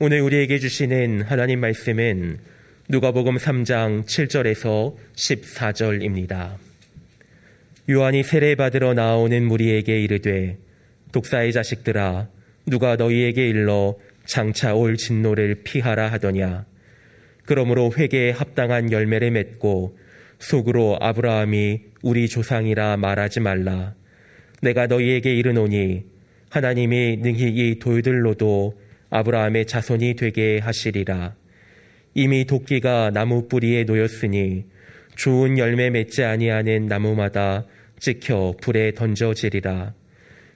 오늘 우리에게 주시는 하나님 말씀은 누가복음 3장 7절에서 14절입니다. 요한이 세례 받으러 나오는 무리에게 이르되 독사의 자식들아 누가 너희에게 일러 장차 올 진노를 피하라 하더냐 그러므로 회개에 합당한 열매를 맺고 속으로 아브라함이 우리 조상이라 말하지 말라 내가 너희에게 이르노니 하나님이 능히 이 돌들로도 아브라함의 자손이 되게 하시리라 이미 도끼가 나무 뿌리에 놓였으니 좋은 열매 맺지 아니하는 나무마다 찍혀 불에 던져지리라.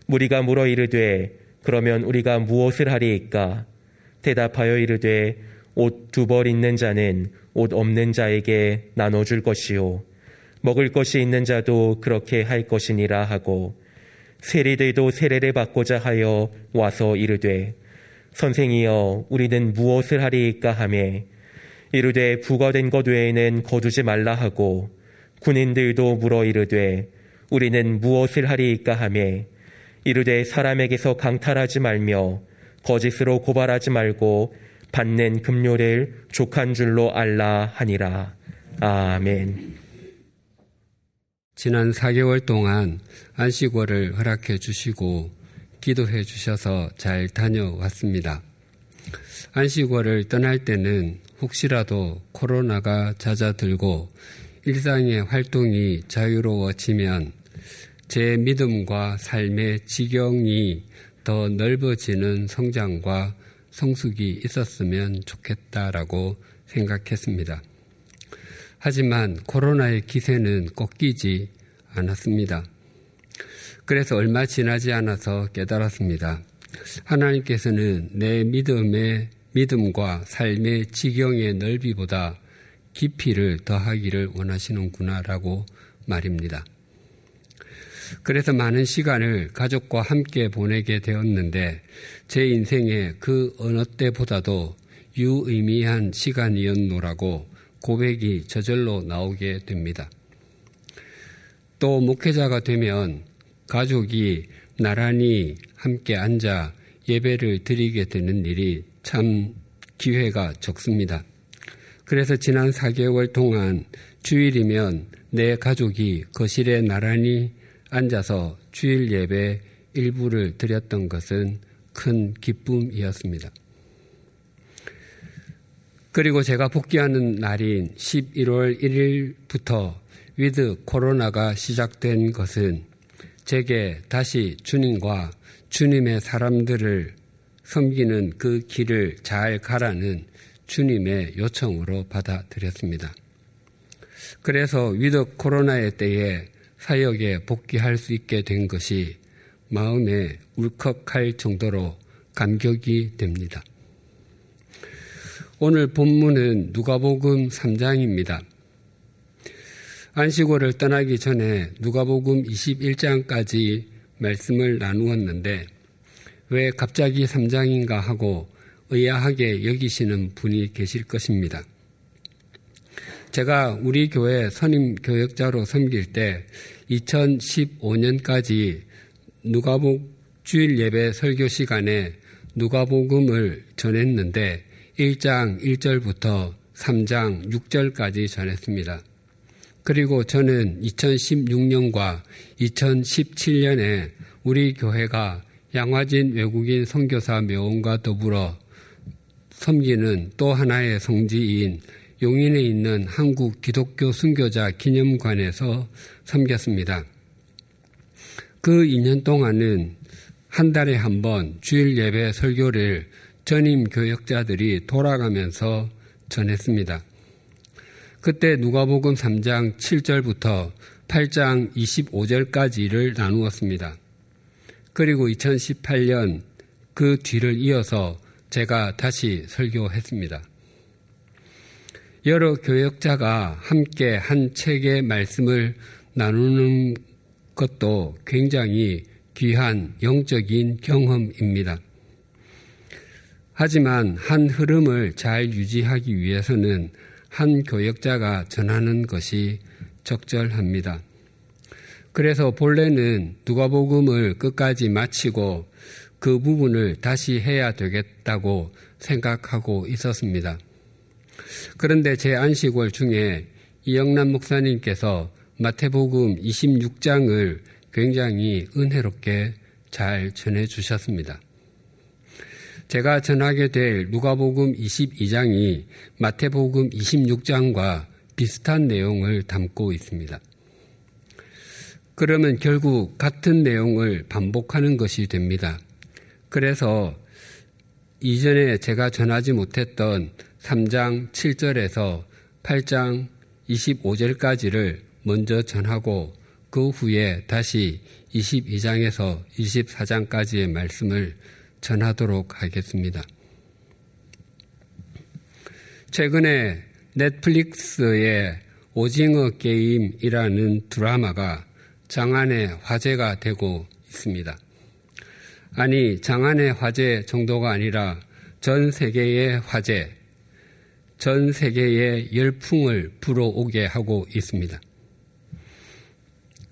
무리가 물어 이르되 그러면 우리가 무엇을 하리이까? 대답하여 이르되 옷 두 벌 있는 자는 옷 없는 자에게 나눠줄 것이요. 먹을 것이 있는 자도 그렇게 할 것이니라 하고 세리들도 세례를 받고자 하여 와서 이르되 선생이여 우리는 무엇을 하리이까 하매 이르되 부과된 것 외에는 거두지 말라 하고 군인들도 물어 이르되 우리는 무엇을 하리이까 하매 이르되 사람에게서 강탈하지 말며 거짓으로 고발하지 말고 받는 금료를 족한 줄로 알라 하니라. 아멘. 지난 4개월 동안 안식월을 허락해 주시고 기도해 주셔서 잘 다녀왔습니다. 안식월을 떠날 때는 혹시라도 코로나가 잦아들고 일상의 활동이 자유로워지면 제 믿음과 삶의 지경이 더 넓어지는 성장과 성숙이 있었으면 좋겠다라고 생각했습니다. 하지만 코로나의 기세는 꺾이지 않았습니다. 그래서 얼마 지나지 않아서 깨달았습니다. 하나님께서는 내 믿음의 믿음과 삶의 지경의 넓이보다 깊이를 더하기를 원하시는구나라고 말입니다. 그래서 많은 시간을 가족과 함께 보내게 되었는데 제 인생에 그 어느 때보다도 유의미한 시간이었노라고 고백이 저절로 나오게 됩니다. 또 목회자가 되면 가족이 나란히 함께 앉아 예배를 드리게 되는 일이 참 기회가 적습니다. 그래서 지난 4개월 동안 주일이면 내 가족이 거실에 나란히 앉아서 주일 예배 일부를 드렸던 것은 큰 기쁨이었습니다. 그리고 제가 복귀하는 날인 11월 1일부터 with 코로나가 시작된 것은 제게 다시 주님과 주님의 사람들을 섬기는 그 길을 잘 가라는 주님의 요청으로 받아들였습니다. 그래서 with 코로나의 때에 사역에 복귀할 수 있게 된 것이 마음에 울컥할 정도로 감격이 됩니다. 오늘 본문은 누가복음 3장입니다. 안식월을 떠나기 전에 누가복음 21장까지 말씀을 나누었는데 왜 갑자기 3장인가 하고 의아하게 여기시는 분이 계실 것입니다. 제가 우리 교회 선임 교역자로 섬길 때 2015년까지 누가복 주일 예배 설교 시간에 누가복음을 전했는데 1장 1절부터 3장 6절까지 전했습니다. 그리고 저는 2016년과 2017년에 우리 교회가 양화진 외국인 선교사 묘원과 더불어 섬기는 또 하나의 성지인 용인에 있는 한국 기독교 순교자 기념관에서 섬겼습니다. 그 2년 동안은 한 달에 한 번 주일 예배 설교를 전임 교역자들이 돌아가면서 전했습니다. 그때 누가복음 3장 7절부터 8장 25절까지를 나누었습니다. 그리고 2018년 그 뒤를 이어서 제가 다시 설교했습니다. 여러 교역자가 함께 한 책의 말씀을 나누는 것도 굉장히 귀한 영적인 경험입니다. 하지만 한 흐름을 잘 유지하기 위해서는 한 교역자가 전하는 것이 적절합니다. 그래서 본래는 누가복음을 끝까지 마치고 그 부분을 다시 해야 되겠다고 생각하고 있었습니다. 그런데 제 안식월 중에 이영남 목사님께서 마태복음 26장을 굉장히 은혜롭게 잘 전해 주셨습니다. 제가 전하게 될 누가복음 22장이 마태복음 26장과 비슷한 내용을 담고 있습니다. 그러면 결국 같은 내용을 반복하는 것이 됩니다. 그래서 이전에 제가 전하지 못했던 3장 7절에서 8장 25절까지를 먼저 전하고 그 후에 다시 22장에서 24장까지의 말씀을 전하도록 하겠습니다. 최근에 넷플릭스의 오징어 게임이라는 드라마가 장안의 화제가 되고 있습니다. 아니, 장안의 화제 정도가 아니라 전 세계의 화제, 전 세계의 열풍을 불어오게 하고 있습니다.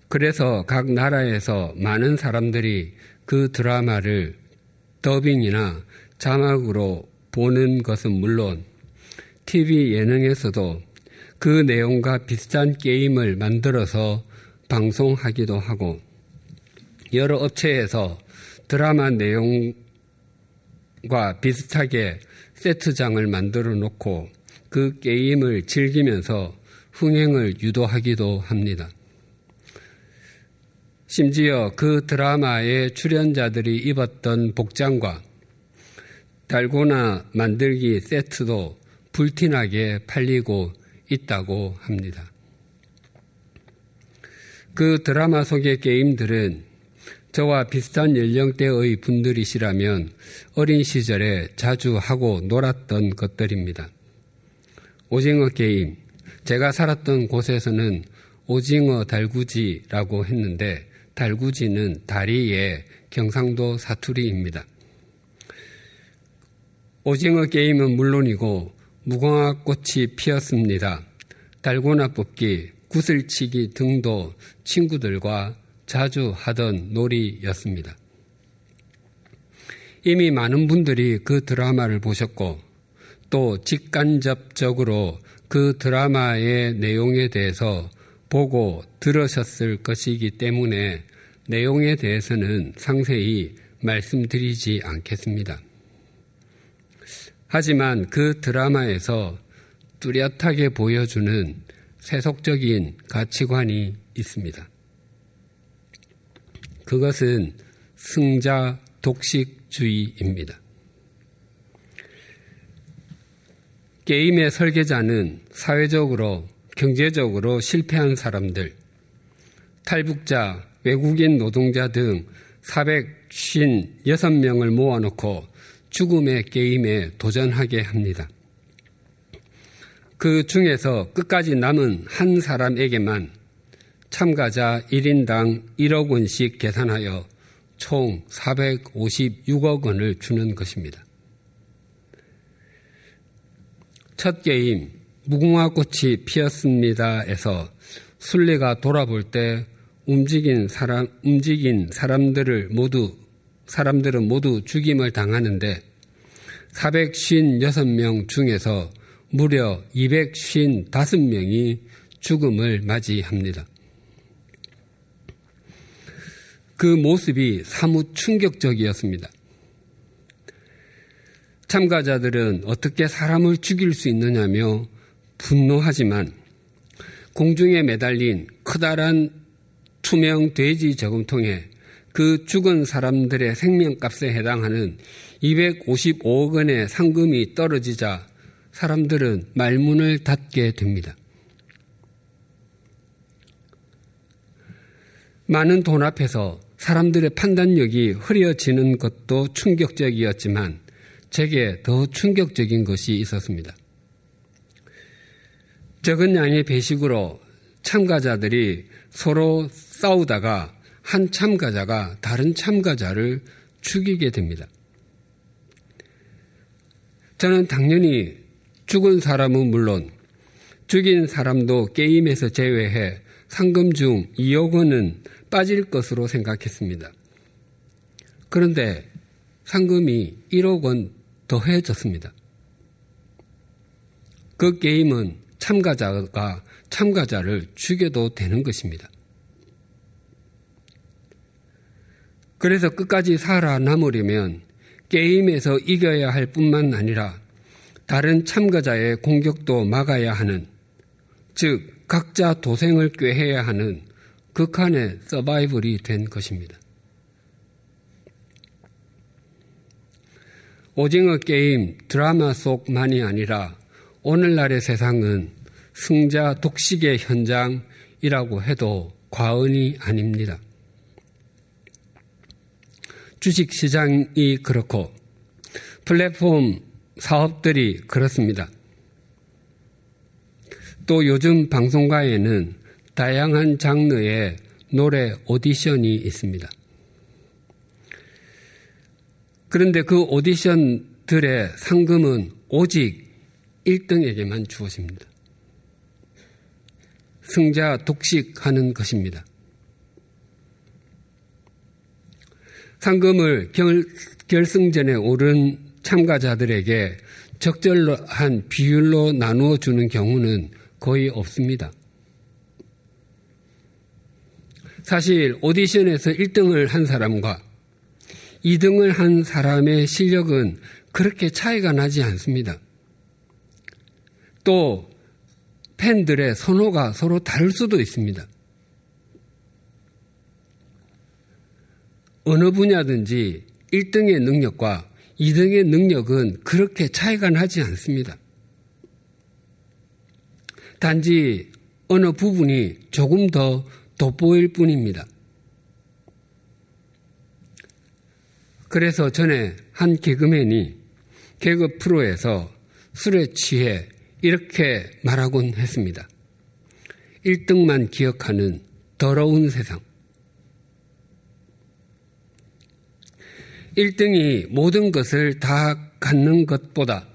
그래서 각 나라에서 많은 사람들이 그 드라마를 더빙이나 자막으로 보는 것은 물론 TV 예능에서도 그 내용과 비슷한 게임을 만들어서 방송하기도 하고 여러 업체에서 드라마 내용과 비슷하게 세트장을 만들어 놓고 그 게임을 즐기면서 흥행을 유도하기도 합니다. 심지어 그 드라마의 출연자들이 입었던 복장과 달고나 만들기 세트도 불티나게 팔리고 있다고 합니다. 그 드라마 속의 게임들은 저와 비슷한 연령대의 분들이시라면 어린 시절에 자주 하고 놀았던 것들입니다. 오징어 게임. 제가 살았던 곳에서는 오징어 달구지라고 했는데 달구지는 다리의 경상도 사투리입니다. 오징어 게임은 물론이고 무궁화 꽃이 피었습니다. 달고나 뽑기, 구슬치기 등도 친구들과 자주 하던 놀이였습니다. 이미 많은 분들이 그 드라마를 보셨고 또 직간접적으로 그 드라마의 내용에 대해서 보고 들으셨을 것이기 때문에 내용에 대해서는 상세히 말씀드리지 않겠습니다. 하지만 그 드라마에서 뚜렷하게 보여주는 세속적인 가치관이 있습니다. 그것은 승자 독식주의입니다. 게임의 설계자는 사회적으로, 경제적으로 실패한 사람들, 탈북자, 외국인 노동자 등 456명을 모아놓고 죽음의 게임에 도전하게 합니다. 그 중에서 끝까지 남은 한 사람에게만 참가자 1인당 1억 원씩 계산하여 총 456억 원을 주는 것입니다. 첫 게임 무궁화 꽃이 피었습니다에서 순례가 돌아볼 때 움직인 사람 움직인 사람들을 모두 사람들은 모두 죽임을 당하는데 456명 중에서 무려 255명이 죽음을 맞이합니다. 그 모습이 사뭇 충격적이었습니다. 참가자들은 어떻게 사람을 죽일 수 있느냐며 분노하지만 공중에 매달린 커다란 투명 돼지 저금통에 그 죽은 사람들의 생명값에 해당하는 255억 원의 상금이 떨어지자 사람들은 말문을 닫게 됩니다. 많은 돈 앞에서 사람들의 판단력이 흐려지는 것도 충격적이었지만 제게 더 충격적인 것이 있었습니다. 적은 양의 배식으로 참가자들이 서로 싸우다가 한 참가자가 다른 참가자를 죽이게 됩니다. 저는 당연히 죽은 사람은 물론 죽인 사람도 게임에서 제외해 상금 중 2억 원은 빠질 것으로 생각했습니다. 그런데 상금이 1억 원 더해졌습니다. 그 게임은 참가자가 참가자를 죽여도 되는 것입니다. 그래서 끝까지 살아남으려면 게임에서 이겨야 할 뿐만 아니라 다른 참가자의 공격도 막아야 하는, 즉, 각자 도생을 꾀해야 하는 극한의 서바이벌이 된 것입니다. 오징어 게임 드라마 속만이 아니라 오늘날의 세상은 승자 독식의 현장이라고 해도 과언이 아닙니다. 주식 시장이 그렇고 플랫폼 사업들이 그렇습니다. 또 요즘 방송가에는 다양한 장르의 노래 오디션이 있습니다. 그런데 그 오디션들의 상금은 오직 1등에게만 주어집니다. 승자 독식하는 것입니다. 상금을 결, 결승전에 오른 참가자들에게 적절한 비율로 나누어 주는 경우는 거의 없습니다. 사실 오디션에서 1등을 한 사람과 2등을 한 사람의 실력은 그렇게 차이가 나지 않습니다. 또 팬들의 선호가 서로 다를 수도 있습니다. 어느 분야든지 1등의 능력과 2등의 능력은 그렇게 차이가 나지 않습니다. 단지 어느 부분이 조금 더 돋보일 뿐입니다. 그래서 전에 한 개그맨이 개그 프로에서 술에 취해 이렇게 말하곤 했습니다. 1등만 기억하는 더러운 세상. 1등이 모든 것을 다 갖는 것보다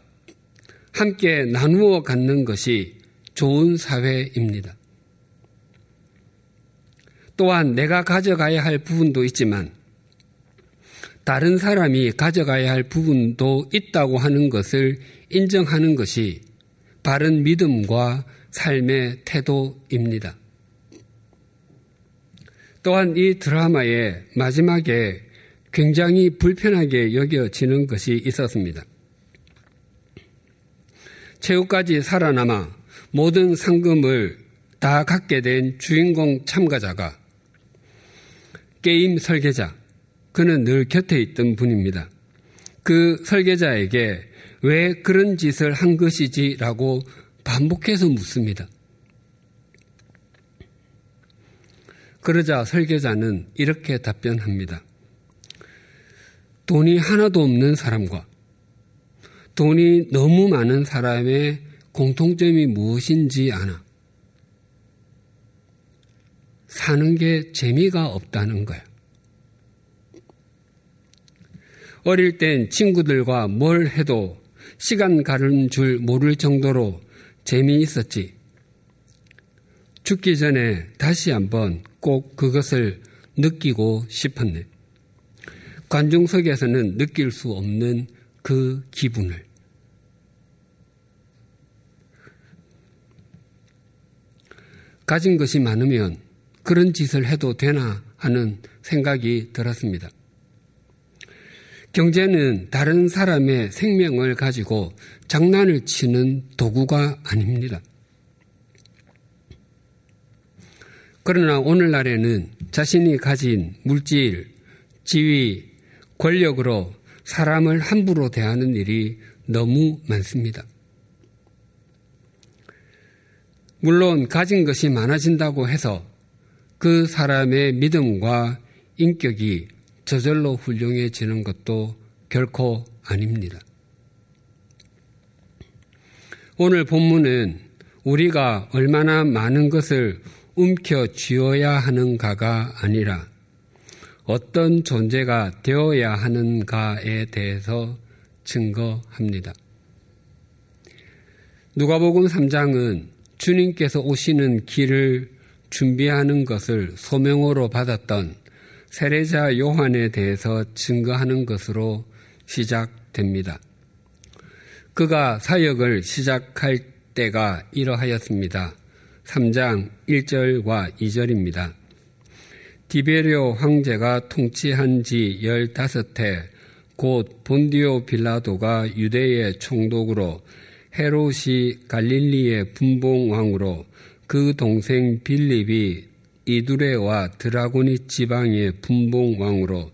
함께 나누어 갖는 것이 좋은 사회입니다. 또한 내가 가져가야 할 부분도 있지만 다른 사람이 가져가야 할 부분도 있다고 하는 것을 인정하는 것이 바른 믿음과 삶의 태도입니다. 또한 이 드라마의 마지막에 굉장히 불편하게 여겨지는 것이 있었습니다. 최후까지 살아남아 모든 상금을 다 갖게 된 주인공 참가자가 게임 설계자, 그는 늘 곁에 있던 분입니다. 그 설계자에게 왜 그런 짓을 한 것이지라고 반복해서 묻습니다. 그러자 설계자는 이렇게 답변합니다. 돈이 하나도 없는 사람과 돈이 너무 많은 사람의 공통점이 무엇인지 아나. 사는 게 재미가 없다는 거야. 어릴 땐 친구들과 뭘 해도 시간 가는 줄 모를 정도로 재미있었지. 죽기 전에 다시 한번 꼭 그것을 느끼고 싶었네. 관중석에서는 느낄 수 없는 그 기분을. 가진 것이 많으면 그런 짓을 해도 되나 하는 생각이 들었습니다. 경제는 다른 사람의 생명을 가지고 장난을 치는 도구가 아닙니다. 그러나 오늘날에는 자신이 가진 물질, 지위, 권력으로 사람을 함부로 대하는 일이 너무 많습니다. 물론 가진 것이 많아진다고 해서 그 사람의 믿음과 인격이 저절로 훌륭해지는 것도 결코 아닙니다. 오늘 본문은 우리가 얼마나 많은 것을 움켜 쥐어야 하는가가 아니라 어떤 존재가 되어야 하는가에 대해서 증거합니다. 누가복음 3장은 주님께서 오시는 길을 준비하는 것을 소명으로 받았던 세례자 요한에 대해서 증거하는 것으로 시작됩니다. 그가 사역을 시작할 때가 이러하였습니다. 3장 1절과 2절입니다. 디베리오 황제가 통치한 지 15해 곧 본디오 빌라도가 유대의 총독으로 헤롯이 갈릴리의 분봉왕으로 그 동생 빌립이 이두레와 드라고니 지방의 분봉왕으로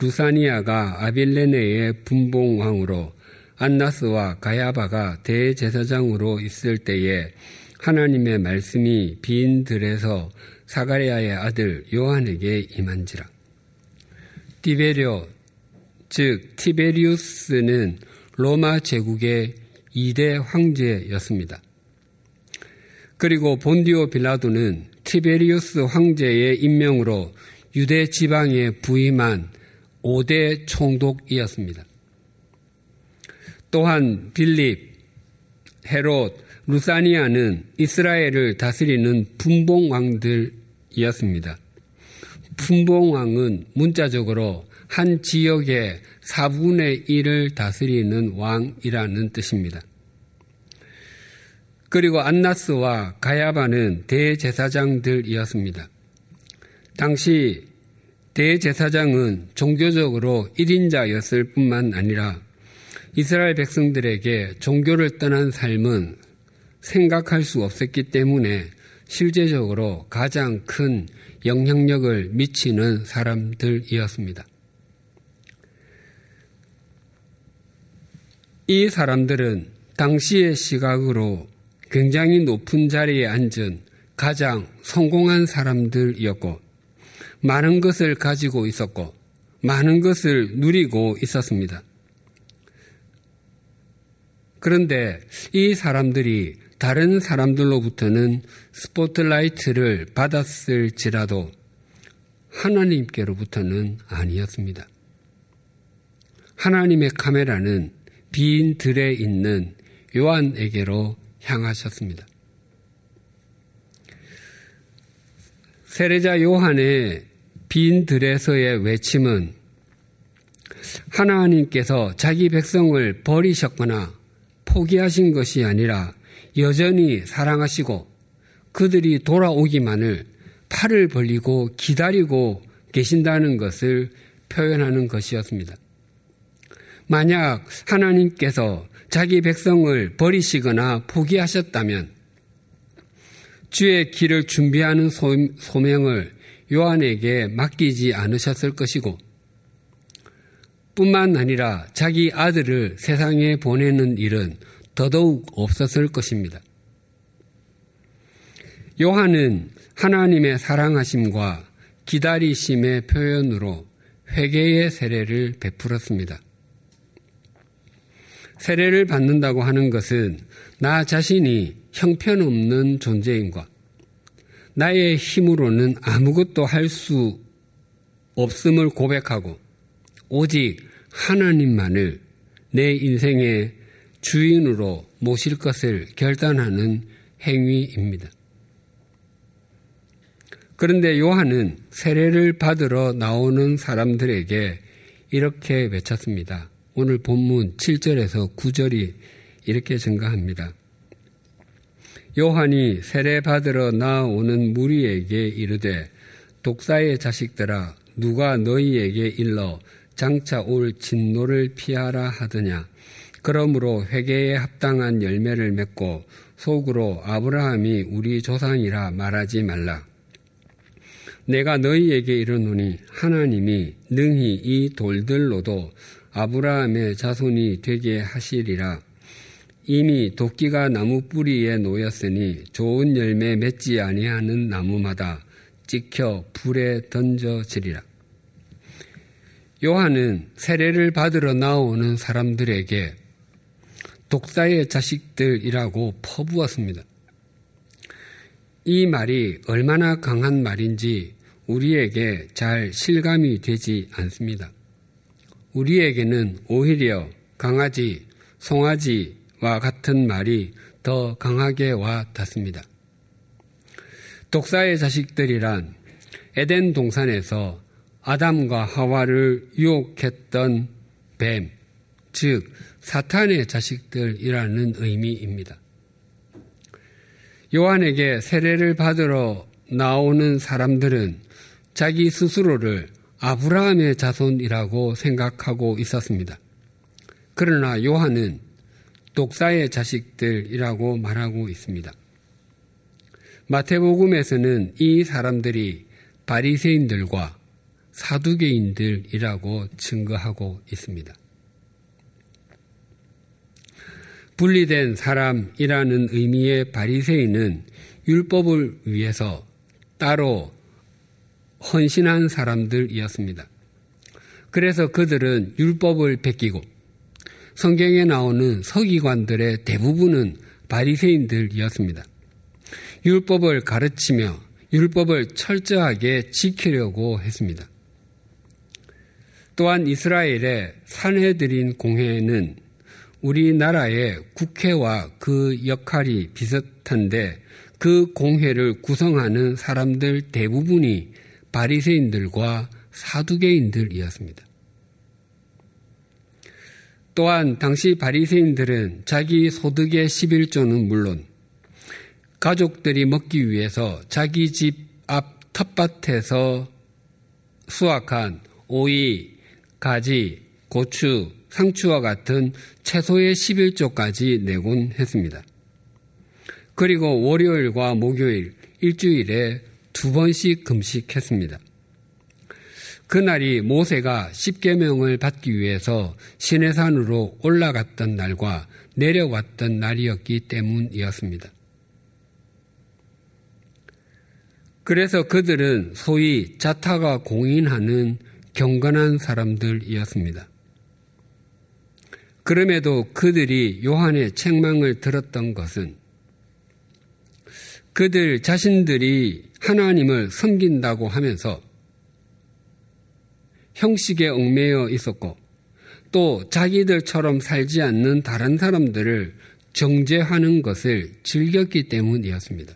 루사니아가 아빌레네의 분봉왕으로 안나스와 가야바가 대제사장으로 있을 때에 하나님의 말씀이 빈들에서 사가리아의 아들 요한에게 임한지라. 티베리오, 즉 티베리우스는 로마 제국의 2대 황제였습니다. 그리고 본디오 빌라도는 티베리우스 황제의 임명으로 유대 지방에 부임한 5대 총독이었습니다. 또한 빌립, 헤롯, 루사니아는 이스라엘을 다스리는 분봉왕들이었습니다. 분봉왕은 문자적으로 한 지역의 4분의 1을 다스리는 왕이라는 뜻입니다. 그리고 안나스와 가야바는 대제사장들이었습니다. 당시 대제사장은 종교적으로 1인자였을 뿐만 아니라 이스라엘 백성들에게 종교를 떠난 삶은 생각할 수 없었기 때문에 실제적으로 가장 큰 영향력을 미치는 사람들이었습니다. 이 사람들은 당시의 시각으로 굉장히 높은 자리에 앉은 가장 성공한 사람들이었고, 많은 것을 가지고 있었고, 많은 것을 누리고 있었습니다. 그런데 이 사람들이 다른 사람들로부터는 스포트라이트를 받았을지라도 하나님께로부터는 아니었습니다. 하나님의 카메라는 빈 들에 있는 요한에게로 향하셨습니다. 세례자 요한의 빈 들에서의 외침은 하나님께서 자기 백성을 버리셨거나 포기하신 것이 아니라 여전히 사랑하시고 그들이 돌아오기만을 팔을 벌리고 기다리고 계신다는 것을 표현하는 것이었습니다. 만약 하나님께서 자기 백성을 버리시거나 포기하셨다면 주의 길을 준비하는 소명을 요한에게 맡기지 않으셨을 것이고 뿐만 아니라 자기 아들을 세상에 보내는 일은 더더욱 없었을 것입니다. 요한은 하나님의 사랑하심과 기다리심의 표현으로 회개의 세례를 베풀었습니다. 세례를 받는다고 하는 것은 나 자신이 형편없는 존재인과 나의 힘으로는 아무것도 할 수 없음을 고백하고 오직 하나님만을 내 인생의 주인으로 모실 것을 결단하는 행위입니다. 그런데 요한은 세례를 받으러 나오는 사람들에게 이렇게 외쳤습니다. 오늘 본문 7절에서 9절이 이렇게 증가합니다. 요한이 세례 받으러 나오는 무리에게 이르되 독사의 자식들아 누가 너희에게 일러 장차 올 진노를 피하라 하더냐 그러므로 회개에 합당한 열매를 맺고 속으로 아브라함이 우리 조상이라 말하지 말라. 내가 너희에게 이르노니 하나님이 능히 이 돌들로도 아브라함의 자손이 되게 하시리라. 이미 도끼가 나무 뿌리에 놓였으니 좋은 열매 맺지 아니하는 나무마다 찍혀 불에 던져지리라. 요한은 세례를 받으러 나오는 사람들에게 독사의 자식들이라고 퍼부었습니다. 이 말이 얼마나 강한 말인지 우리에게 잘 실감이 되지 않습니다. 우리에게는 오히려 강아지, 송아지와 같은 말이 더 강하게 와 닿습니다. 독사의 자식들이란 에덴 동산에서 아담과 하와를 유혹했던 뱀, 즉 사탄의 자식들이라는 의미입니다. 요한에게 세례를 받으러 나오는 사람들은 자기 스스로를 아브라함의 자손이라고 생각하고 있었습니다. 그러나 요한은 독사의 자식들이라고 말하고 있습니다. 마태복음에서는 이 사람들이 바리새인들과 사두개인들이라고 증거하고 있습니다. 분리된 사람이라는 의미의 바리새인은 율법을 위해서 따로 헌신한 사람들이었습니다. 그래서 그들은 율법을 베끼고 성경에 나오는 서기관들의 대부분은 바리새인들이었습니다. 율법을 가르치며 율법을 철저하게 지키려고 했습니다. 또한 이스라엘의 산해드린 공회는 우리나라의 국회와 그 역할이 비슷한데 그 공회를 구성하는 사람들 대부분이 바리새인들과 사두개인들이었습니다. 또한 당시 바리새인들은 자기 소득의 11조는 물론 가족들이 먹기 위해서 자기 집 앞 텃밭에서 수확한 오이, 가지, 고추, 상추와 같은 채소의 11조까지 내곤 했습니다. 그리고 월요일과 목요일 일주일에 두 번씩 금식했습니다. 그날이 모세가 십계명을 받기 위해서 시내산으로 올라갔던 날과 내려왔던 날이었기 때문이었습니다. 그래서 그들은 소위 자타가 공인하는 경건한 사람들이었습니다. 그럼에도 그들이 요한의 책망을 들었던 것은 그들 자신들이 하나님을 섬긴다고 하면서 형식에 얽매여 있었고 또 자기들처럼 살지 않는 다른 사람들을 정죄하는 것을 즐겼기 때문이었습니다.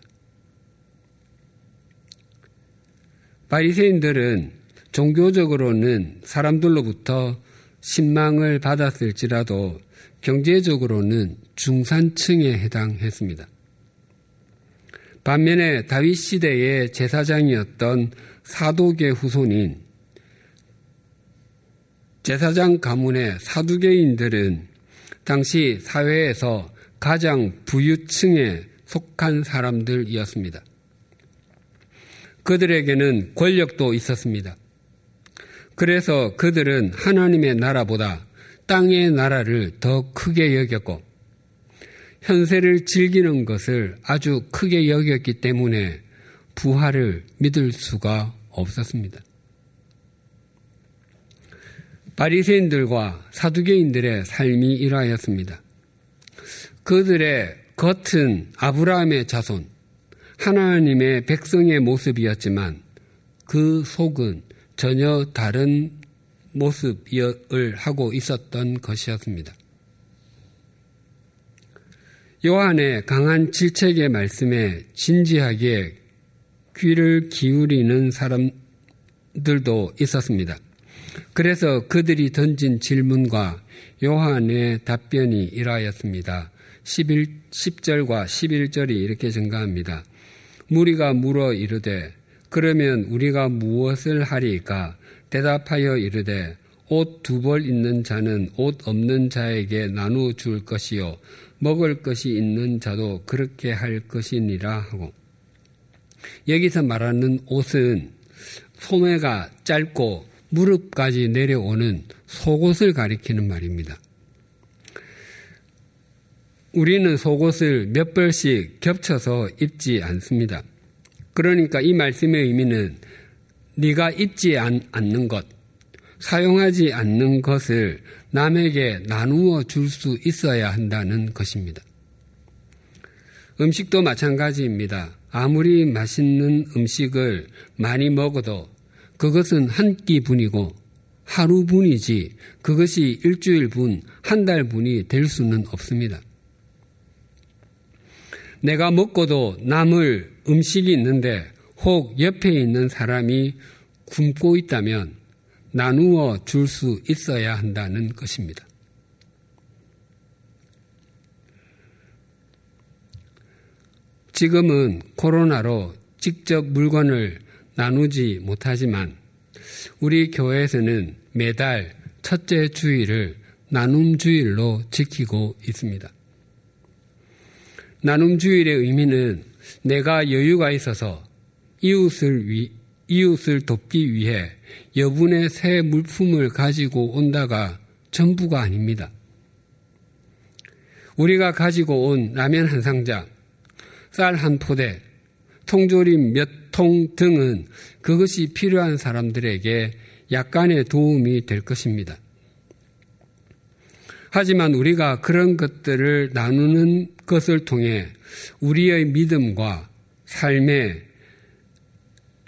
바리새인들은 종교적으로는 사람들로부터 신망을 받았을지라도 경제적으로는 중산층에 해당했습니다. 반면에 다윗 시대의 제사장이었던 사도계 후손인 제사장 가문의 사두개인들은 당시 사회에서 가장 부유층에 속한 사람들이었습니다. 그들에게는 권력도 있었습니다. 그래서 그들은 하나님의 나라보다 땅의 나라를 더 크게 여겼고 현세를 즐기는 것을 아주 크게 여겼기 때문에 부활을 믿을 수가 없었습니다. 바리새인들과 사두개인들의 삶이 이러하였습니다. 그들의 겉은 아브라함의 자손, 하나님의 백성의 모습이었지만 그 속은 전혀 다른 모습을 하고 있었던 것이었습니다. 요한의 강한 질책의 말씀에 진지하게 귀를 기울이는 사람들도 있었습니다. 그래서 그들이 던진 질문과 요한의 답변이 이러하였습니다. 11, 10절과 11절이 이렇게 증가합니다. 무리가 물어 이르되 그러면 우리가 무엇을 하리까? 대답하여 이르되 옷 두 벌 있는 자는 옷 없는 자에게 나누어 줄 것이요 먹을 것이 있는 자도 그렇게 할 것이니라 하고 여기서 말하는 옷은 소매가 짧고 무릎까지 내려오는 속옷을 가리키는 말입니다. 우리는 속옷을 몇 벌씩 겹쳐서 입지 않습니다. 그러니까 이 말씀의 의미는 네가 입지 않는 것, 사용하지 않는 것을 남에게 나누어 줄 수 있어야 한다는 것입니다. 음식도 마찬가지입니다. 아무리 맛있는 음식을 많이 먹어도 그것은 한 끼분이고 하루분이지 그것이 일주일분, 한 달분이 될 수는 없습니다. 내가 먹고도 남을 음식이 있는데 혹 옆에 있는 사람이 굶고 있다면 나누어 줄 수 있어야 한다는 것입니다. 지금은 코로나로 직접 물건을 나누지 못하지만 우리 교회에서는 매달 첫째 주일을 나눔 주일로 지키고 있습니다. 나눔 주일의 의미는 내가 여유가 있어서 이웃을 위, 이웃을 돕기 위해 여분의 새 물품을 가지고 온다가 전부가 아닙니다. 우리가 가지고 온 라면 한 상자, 쌀 한 포대, 통조림 몇 통 등은 그것이 필요한 사람들에게 약간의 도움이 될 것입니다. 하지만 우리가 그런 것들을 나누는 것을 통해 우리의 믿음과 삶에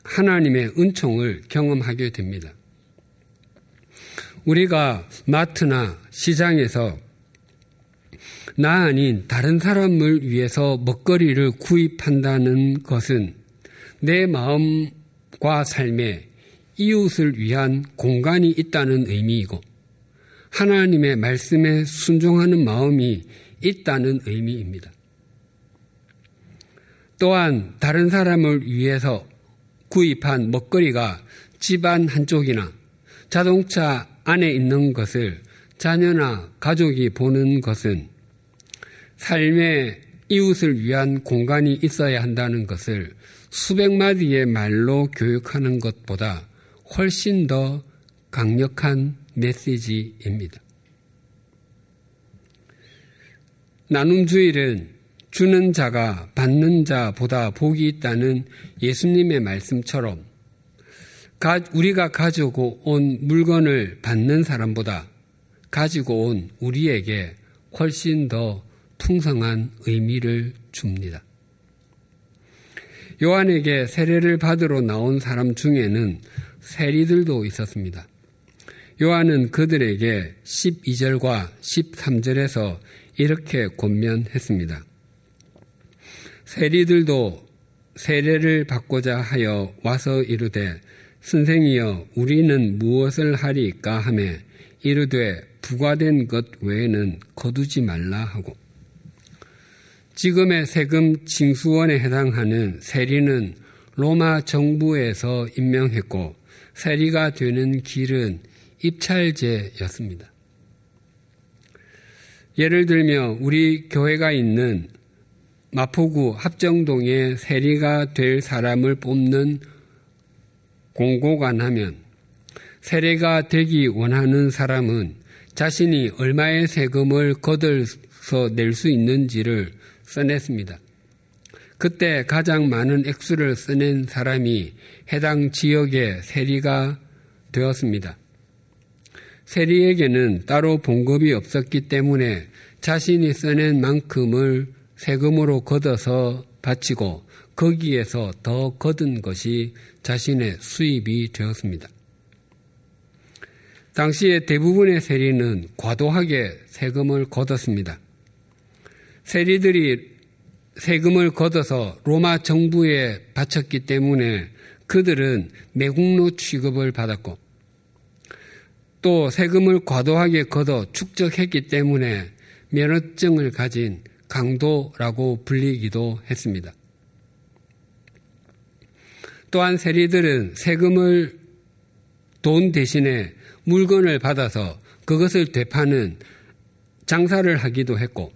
하나님의 은총을 경험하게 됩니다. 우리가 마트나 시장에서 나 아닌 다른 사람을 위해서 먹거리를 구입한다는 것은 내 마음과 삶에 이웃을 위한 공간이 있다는 의미이고 하나님의 말씀에 순종하는 마음이 있다는 의미입니다. 또한 다른 사람을 위해서 구입한 먹거리가 집안 한쪽이나 자동차 안에 있는 것을 자녀나 가족이 보는 것은 삶의 이웃을 위한 공간이 있어야 한다는 것을 수백 마디의 말로 교육하는 것보다 훨씬 더 강력한 메시지입니다. 나눔주일은 주는 자가 받는 자보다 복이 있다는 예수님의 말씀처럼 우리가 가지고 온 물건을 받는 사람보다 가지고 온 우리에게 훨씬 더 풍성한 의미를 줍니다. 요한에게 세례를 받으러 나온 사람 중에는 세리들도 있었습니다. 요한은 그들에게 12절과 13절에서 이렇게 권면했습니다. 세리들도 세례를 받고자 하여 와서 이르되 선생이여 우리는 무엇을 하리까 하매 이르되 부과된 것 외에는 거두지 말라 하고 지금의 세금 징수원에 해당하는 세리는 로마 정부에서 임명했고 세리가 되는 길은 입찰제였습니다. 예를 들며 우리 교회가 있는 마포구 합정동에 세리가 될 사람을 뽑는 공고관 하면 세례가 되기 원하는 사람은 자신이 얼마의 세금을 거들서 낼 수 있는지를 써냈습니다. 그때 가장 많은 액수를 써낸 사람이 해당 지역의 세리가 되었습니다. 세리에게는 따로 봉급이 없었기 때문에 자신이 써낸 만큼을 세금으로 걷어서 바치고 거기에서 더 거둔 것이 자신의 수입이 되었습니다. 당시에 대부분의 세리는 과도하게 세금을 걷었습니다. 세리들이 세금을 걷어서 로마 정부에 바쳤기 때문에 그들은 매국노 취급을 받았고 또 세금을 과도하게 걷어 축적했기 때문에 면허증을 가진 강도라고 불리기도 했습니다. 또한 세리들은 세금을 돈 대신에 물건을 받아서 그것을 되파는 장사를 하기도 했고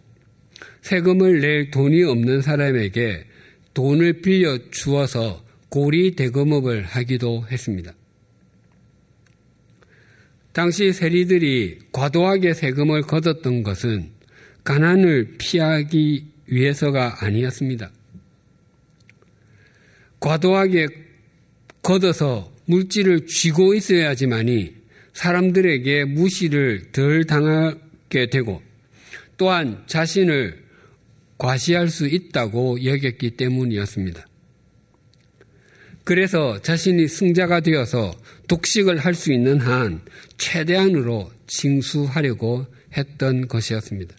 세금을 낼 돈이 없는 사람에게 돈을 빌려 주어서 고리 대금업을 하기도 했습니다. 당시 세리들이 과도하게 세금을 걷었던 것은 가난을 피하기 위해서가 아니었습니다. 과도하게 걷어서 물질을 쥐고 있어야지만이 사람들에게 무시를 덜 당하게 되고 또한 자신을 과시할 수 있다고 여겼기 때문이었습니다. 그래서 자신이 승자가 되어서 독식을 할 수 있는 한 최대한으로 징수하려고 했던 것이었습니다.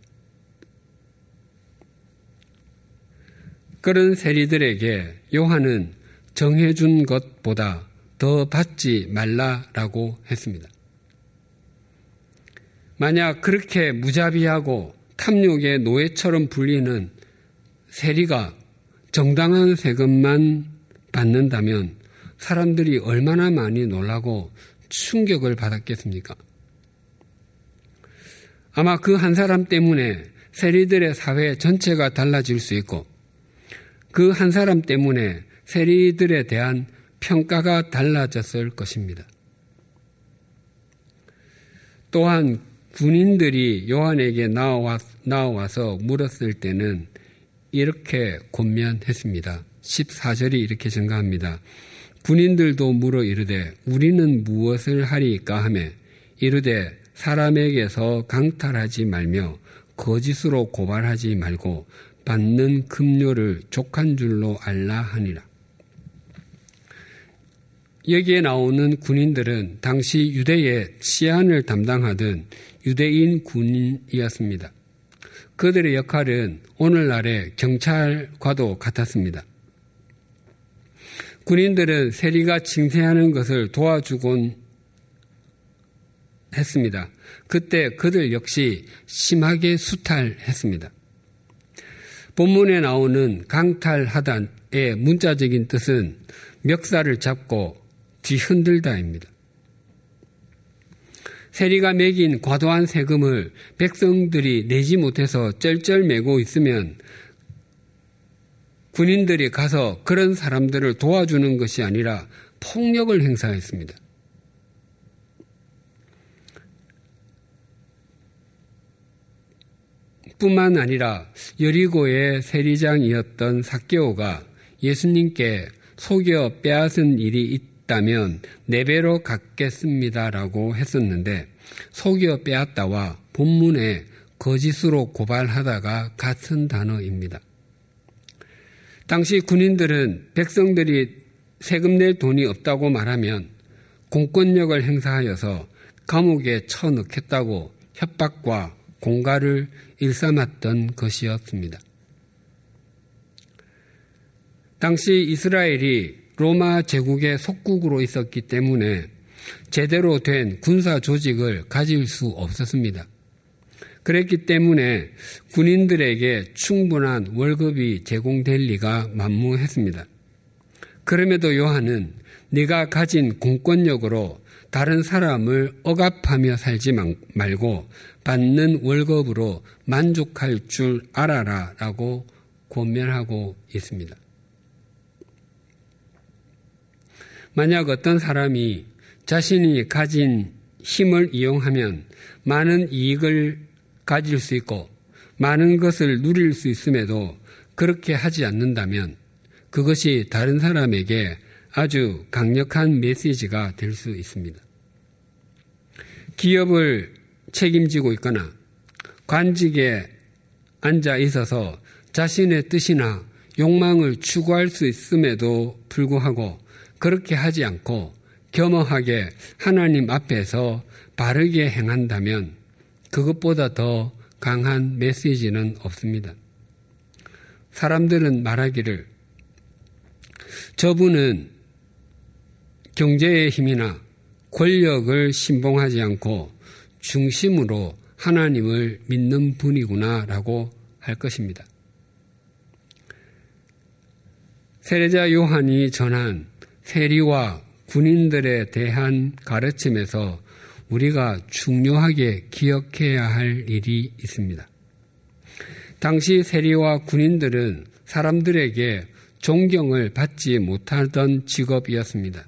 그런 세리들에게 요한은 정해준 것보다 더 받지 말라라고 했습니다. 만약 그렇게 무자비하고 탐욕의 노예처럼 불리는 세리가 정당한 세금만 받는다면 사람들이 얼마나 많이 놀라고 충격을 받았겠습니까? 아마 그 한 사람 때문에 세리들의 사회 전체가 달라질 수 있고 그 한 사람 때문에 세리들에 대한 평가가 달라졌을 것입니다. 또한 군인들이 요한에게 나와, 나와서 물었을 때는 이렇게 권면했습니다. 14절이 이렇게 증가합니다. 군인들도 물어 이르되 우리는 무엇을 하리까 하며 이르되 사람에게서 강탈하지 말며 거짓으로 고발하지 말고 받는 급료를 족한 줄로 알라 하니라. 여기에 나오는 군인들은 당시 유대의 치안을 담당하던 유대인 군인이었습니다. 그들의 역할은 오늘날의 경찰과도 같았습니다. 군인들은 세리가 징세하는 것을 도와주곤 했습니다. 그때 그들 역시 심하게 수탈했습니다. 본문에 나오는 강탈하단의 문자적인 뜻은 멱살을 잡고 뒤흔들다입니다. 세리가 매긴 과도한 세금을 백성들이 내지 못해서 쩔쩔매고 있으면 군인들이 가서 그런 사람들을 도와주는 것이 아니라 폭력을 행사했습니다. 뿐만 아니라 여리고의 세리장이었던 사개오가 예수님께 속여 빼앗은 일이 있다면 네 배로 갚겠습니다라고 했었는데 속여 빼앗다와 본문에 거짓으로 고발하다가 같은 단어입니다. 당시 군인들은 백성들이 세금 낼 돈이 없다고 말하면 공권력을 행사하여서 감옥에 쳐넣겠다고 협박과 공갈을 일삼았던 것이었습니다. 당시 이스라엘이 로마 제국의 속국으로 있었기 때문에 제대로 된 군사 조직을 가질 수 없었습니다. 그랬기 때문에 군인들에게 충분한 월급이 제공될 리가 만무했습니다. 그럼에도 요한은 네가 가진 공권력으로 다른 사람을 억압하며 살지 말고 받는 월급으로 만족할 줄 알아라 라고 권면하고 있습니다. 만약 어떤 사람이 자신이 가진 힘을 이용하면 많은 이익을 가질 수 있고 많은 것을 누릴 수 있음에도 그렇게 하지 않는다면 그것이 다른 사람에게 아주 강력한 메시지가 될 수 있습니다. 기업을 책임지고 있거나 관직에 앉아 있어서 자신의 뜻이나 욕망을 추구할 수 있음에도 불구하고 그렇게 하지 않고 겸허하게 하나님 앞에서 바르게 행한다면 그것보다 더 강한 메시지는 없습니다. 사람들은 말하기를 저분은 경제의 힘이나 권력을 신봉하지 않고 중심으로 하나님을 믿는 분이구나라고 할 것입니다. 세례자 요한이 전한 세리와 군인들에 대한 가르침에서 우리가 중요하게 기억해야 할 일이 있습니다. 당시 세리와 군인들은 사람들에게 존경을 받지 못하던 직업이었습니다.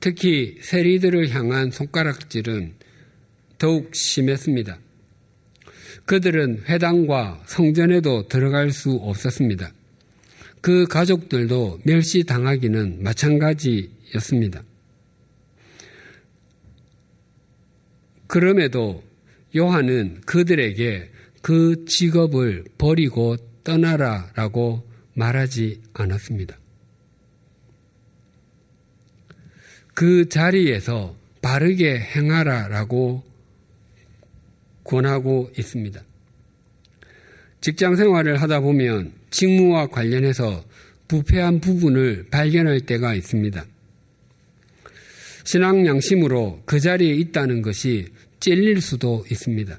특히 세리들을 향한 손가락질은 더욱 심했습니다. 그들은 회당과 성전에도 들어갈 수 없었습니다. 그 가족들도 멸시당하기는 마찬가지였습니다. 그럼에도 요한은 그들에게 그 직업을 버리고 떠나라라고 말하지 않았습니다. 그 자리에서 바르게 행하라라고 권하고 있습니다. 직장 생활을 하다 보면 직무와 관련해서 부패한 부분을 발견할 때가 있습니다. 신앙 양심으로 그 자리에 있다는 것이 찔릴 수도 있습니다.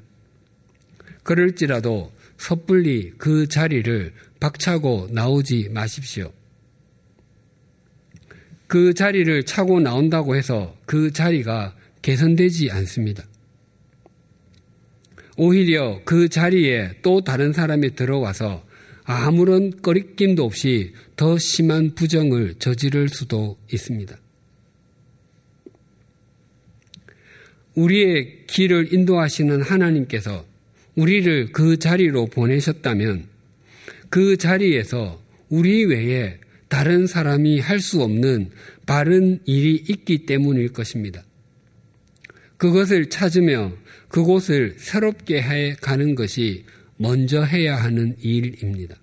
그럴지라도 섣불리 그 자리를 박차고 나오지 마십시오. 그 자리를 차고 나온다고 해서 그 자리가 개선되지 않습니다. 오히려 그 자리에 또 다른 사람이 들어와서 아무런 꺼리낌도 없이 더 심한 부정을 저지를 수도 있습니다. 우리의 길을 인도하시는 하나님께서 우리를 그 자리로 보내셨다면 그 자리에서 우리 외에 다른 사람이 할 수 없는 바른 일이 있기 때문일 것입니다. 그것을 찾으며 그곳을 새롭게 해 가는 것이 먼저 해야 하는 일입니다.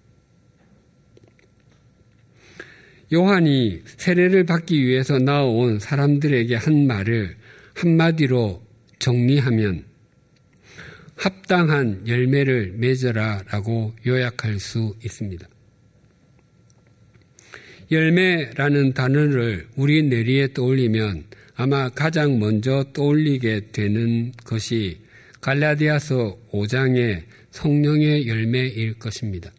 요한이 세례를 받기 위해서 나온 사람들에게 한 말을 한마디로 정리하면 합당한 열매를 맺어라 라고 요약할 수 있습니다. 열매라는 단어를 우리 뇌리에 떠올리면 아마 가장 먼저 떠올리게 되는 것이 갈라디아서 5장의 성령의 열매일 것입니다.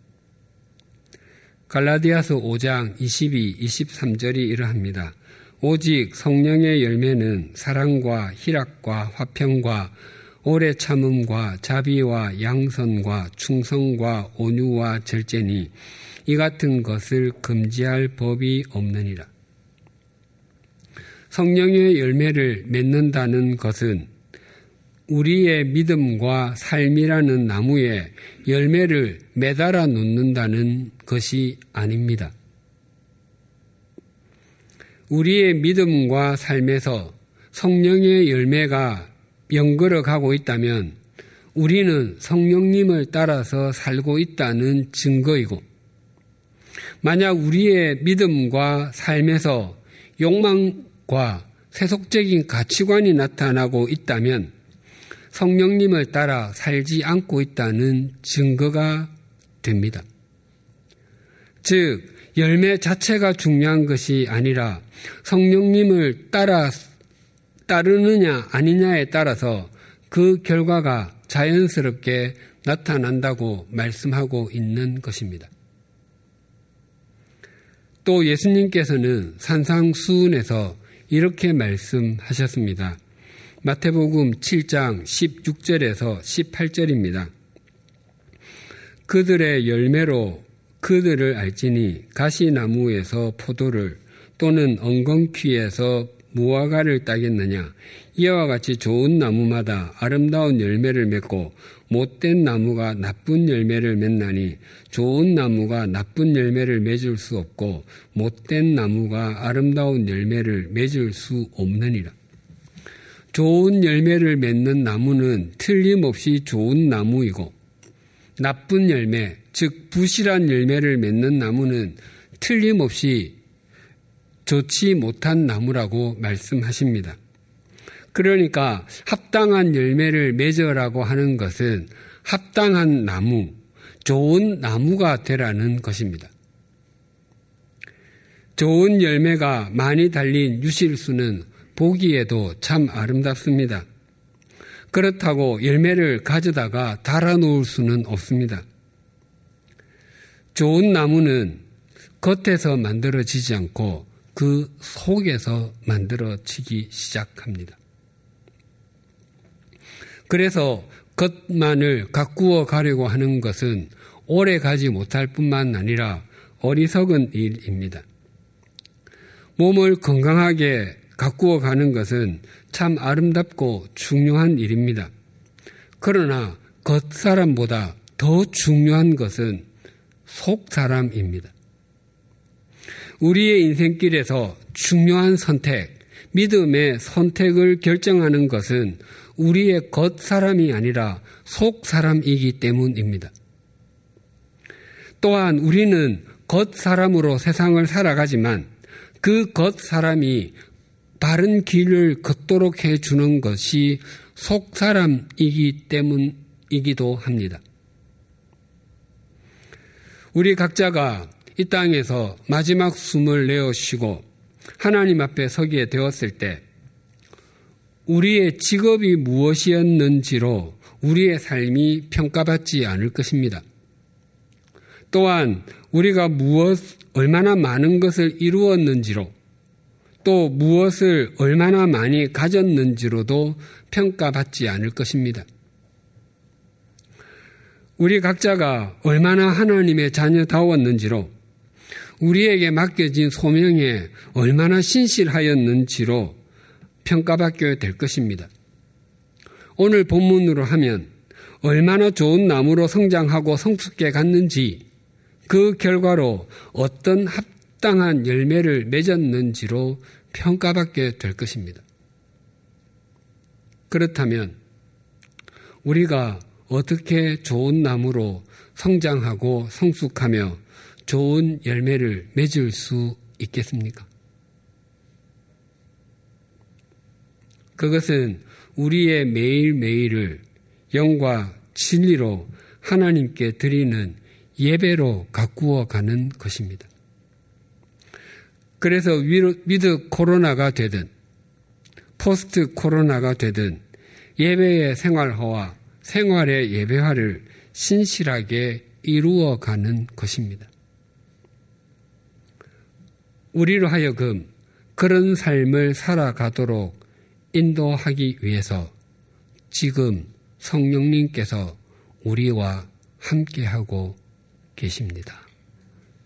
갈라디아서 5장 22, 23절이 이러합니다. 오직 성령의 열매는 사랑과 희락과 화평과 오래 참음과 자비와 양선과 충성과 온유와 절제니 이 같은 것을 금지할 법이 없느니라. 성령의 열매를 맺는다는 것은 우리의 믿음과 삶이라는 나무에 열매를 매달아 놓는다는 것이 아닙니다. 우리의 믿음과 삶에서 성령의 열매가 연걸어 가고 있다면 우리는 성령님을 따라서 살고 있다는 증거이고 만약 우리의 믿음과 삶에서 욕망과 세속적인 가치관이 나타나고 있다면 성령님을 따라 살지 않고 있다는 증거가 됩니다. 즉, 열매 자체가 중요한 것이 아니라 성령님을 따라 따르느냐 아니냐에 따라서 그 결과가 자연스럽게 나타난다고 말씀하고 있는 것입니다. 또 예수님께서는 산상수훈에서 이렇게 말씀하셨습니다. 마태복음 7장 16절에서 18절입니다. 그들의 열매로 그들을 알지니 가시나무에서 포도를 또는 엉겅퀴에서 무화과를 따겠느냐 이와 같이 좋은 나무마다 아름다운 열매를 맺고 못된 나무가 나쁜 열매를 맺나니 좋은 나무가 나쁜 열매를 맺을 수 없고 못된 나무가 아름다운 열매를 맺을 수 없느니라. 좋은 열매를 맺는 나무는 틀림없이 좋은 나무이고 나쁜 열매, 즉 부실한 열매를 맺는 나무는 틀림없이 좋지 못한 나무라고 말씀하십니다. 그러니까 합당한 열매를 맺으라고 하는 것은 합당한 나무, 좋은 나무가 되라는 것입니다. 좋은 열매가 많이 달린 유실수는 보기에도 참 아름답습니다. 그렇다고 열매를 가져다가 달아놓을 수는 없습니다. 좋은 나무는 겉에서 만들어지지 않고 그 속에서 만들어지기 시작합니다. 그래서 겉만을 가꾸어 가려고 하는 것은 오래 가지 못할 뿐만 아니라 어리석은 일입니다. 몸을 건강하게 가꾸어 가는 것은 참 아름답고 중요한 일입니다. 그러나 겉사람보다 더 중요한 것은 속사람입니다. 우리의 인생길에서 중요한 선택, 믿음의 선택을 결정하는 것은 우리의 겉 사람이 아니라 속 사람이기 때문입니다. 또한 우리는 겉 사람으로 세상을 살아가지만 그 겉 사람이 바른 길을 걷도록 해주는 것이 속 사람이기 때문이기도 합니다. 우리 각자가 이 땅에서 마지막 숨을 내어 쉬고 하나님 앞에 서게 되었을 때 우리의 직업이 무엇이었는지로 우리의 삶이 평가받지 않을 것입니다. 또한 우리가 무엇, 얼마나 많은 것을 이루었는지로 또 무엇을 얼마나 많이 가졌는지로도 평가받지 않을 것입니다. 우리 각자가 얼마나 하나님의 자녀다웠는지로 우리에게 맡겨진 소명에 얼마나 신실하였는지로 평가받게 될 것입니다. 오늘 본문으로 하면 얼마나 좋은 나무로 성장하고 성숙해 갔는지 그 결과로 어떤 합당한 열매를 맺었는지로 평가받게 될 것입니다. 그렇다면 우리가 어떻게 좋은 나무로 성장하고 성숙하며 좋은 열매를 맺을 수 있겠습니까? 그것은 우리의 매일매일을 영과 진리로 하나님께 드리는 예배로 가꾸어 가는 것입니다. 그래서 with 코로나가 되든 post 코로나가 되든 예배의 생활화와 생활의 예배화를 신실하게 이루어 가는 것입니다. 우리로 하여금 그런 삶을 살아가도록 인도하기 위해서 지금 성령님께서 우리와 함께하고 계십니다.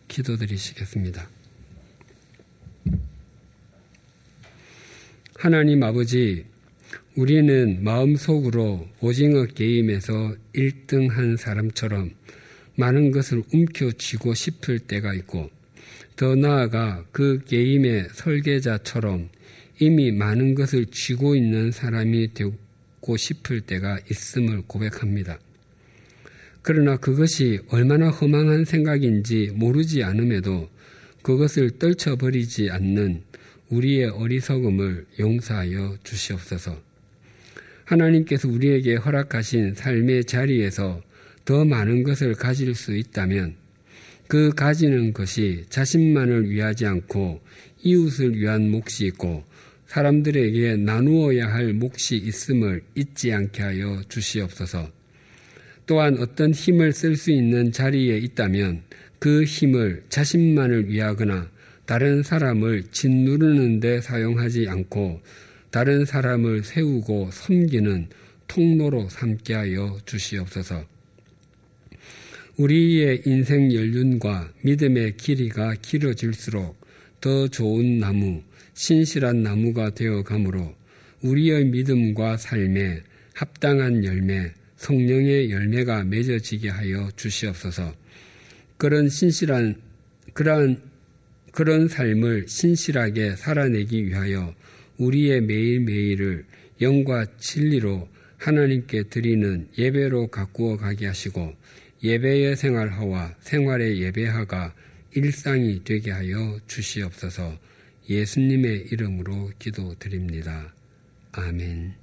기도드리시겠습니다. 하나님 아버지, 우리는 마음속으로 오징어 게임에서 1등 한 사람처럼 많은 것을 움켜쥐고 싶을 때가 있고, 더 나아가 그 게임의 설계자처럼 이미 많은 것을 쥐고 있는 사람이 되고 싶을 때가 있음을 고백합니다. 그러나 그것이 얼마나 허망한 생각인지 모르지 않음에도 그것을 떨쳐버리지 않는 우리의 어리석음을 용서하여 주시옵소서. 하나님께서 우리에게 허락하신 삶의 자리에서 더 많은 것을 가질 수 있다면 그 가지는 것이 자신만을 위하지 않고 이웃을 위한 몫이 있고 사람들에게 나누어야 할 몫이 있음을 잊지 않게 하여 주시옵소서. 또한 어떤 힘을 쓸 수 있는 자리에 있다면 그 힘을 자신만을 위하거나 다른 사람을 짓누르는 데 사용하지 않고 다른 사람을 세우고 섬기는 통로로 삼게 하여 주시옵소서. 우리의 인생 연륜과 믿음의 길이가 길어질수록 더 좋은 나무, 신실한 나무가 되어 가므로 우리의 믿음과 삶에 합당한 열매, 성령의 열매가 맺어지게 하여 주시옵소서. 그런 신실한 그러한 그런 삶을 신실하게 살아내기 위하여 우리의 매일매일을 영과 진리로 하나님께 드리는 예배로 가꾸어 가게 하시고 예배의 생활화와 생활의 예배화가 일상이 되게 하여 주시옵소서 예수님의 이름으로 기도드립니다. 아멘.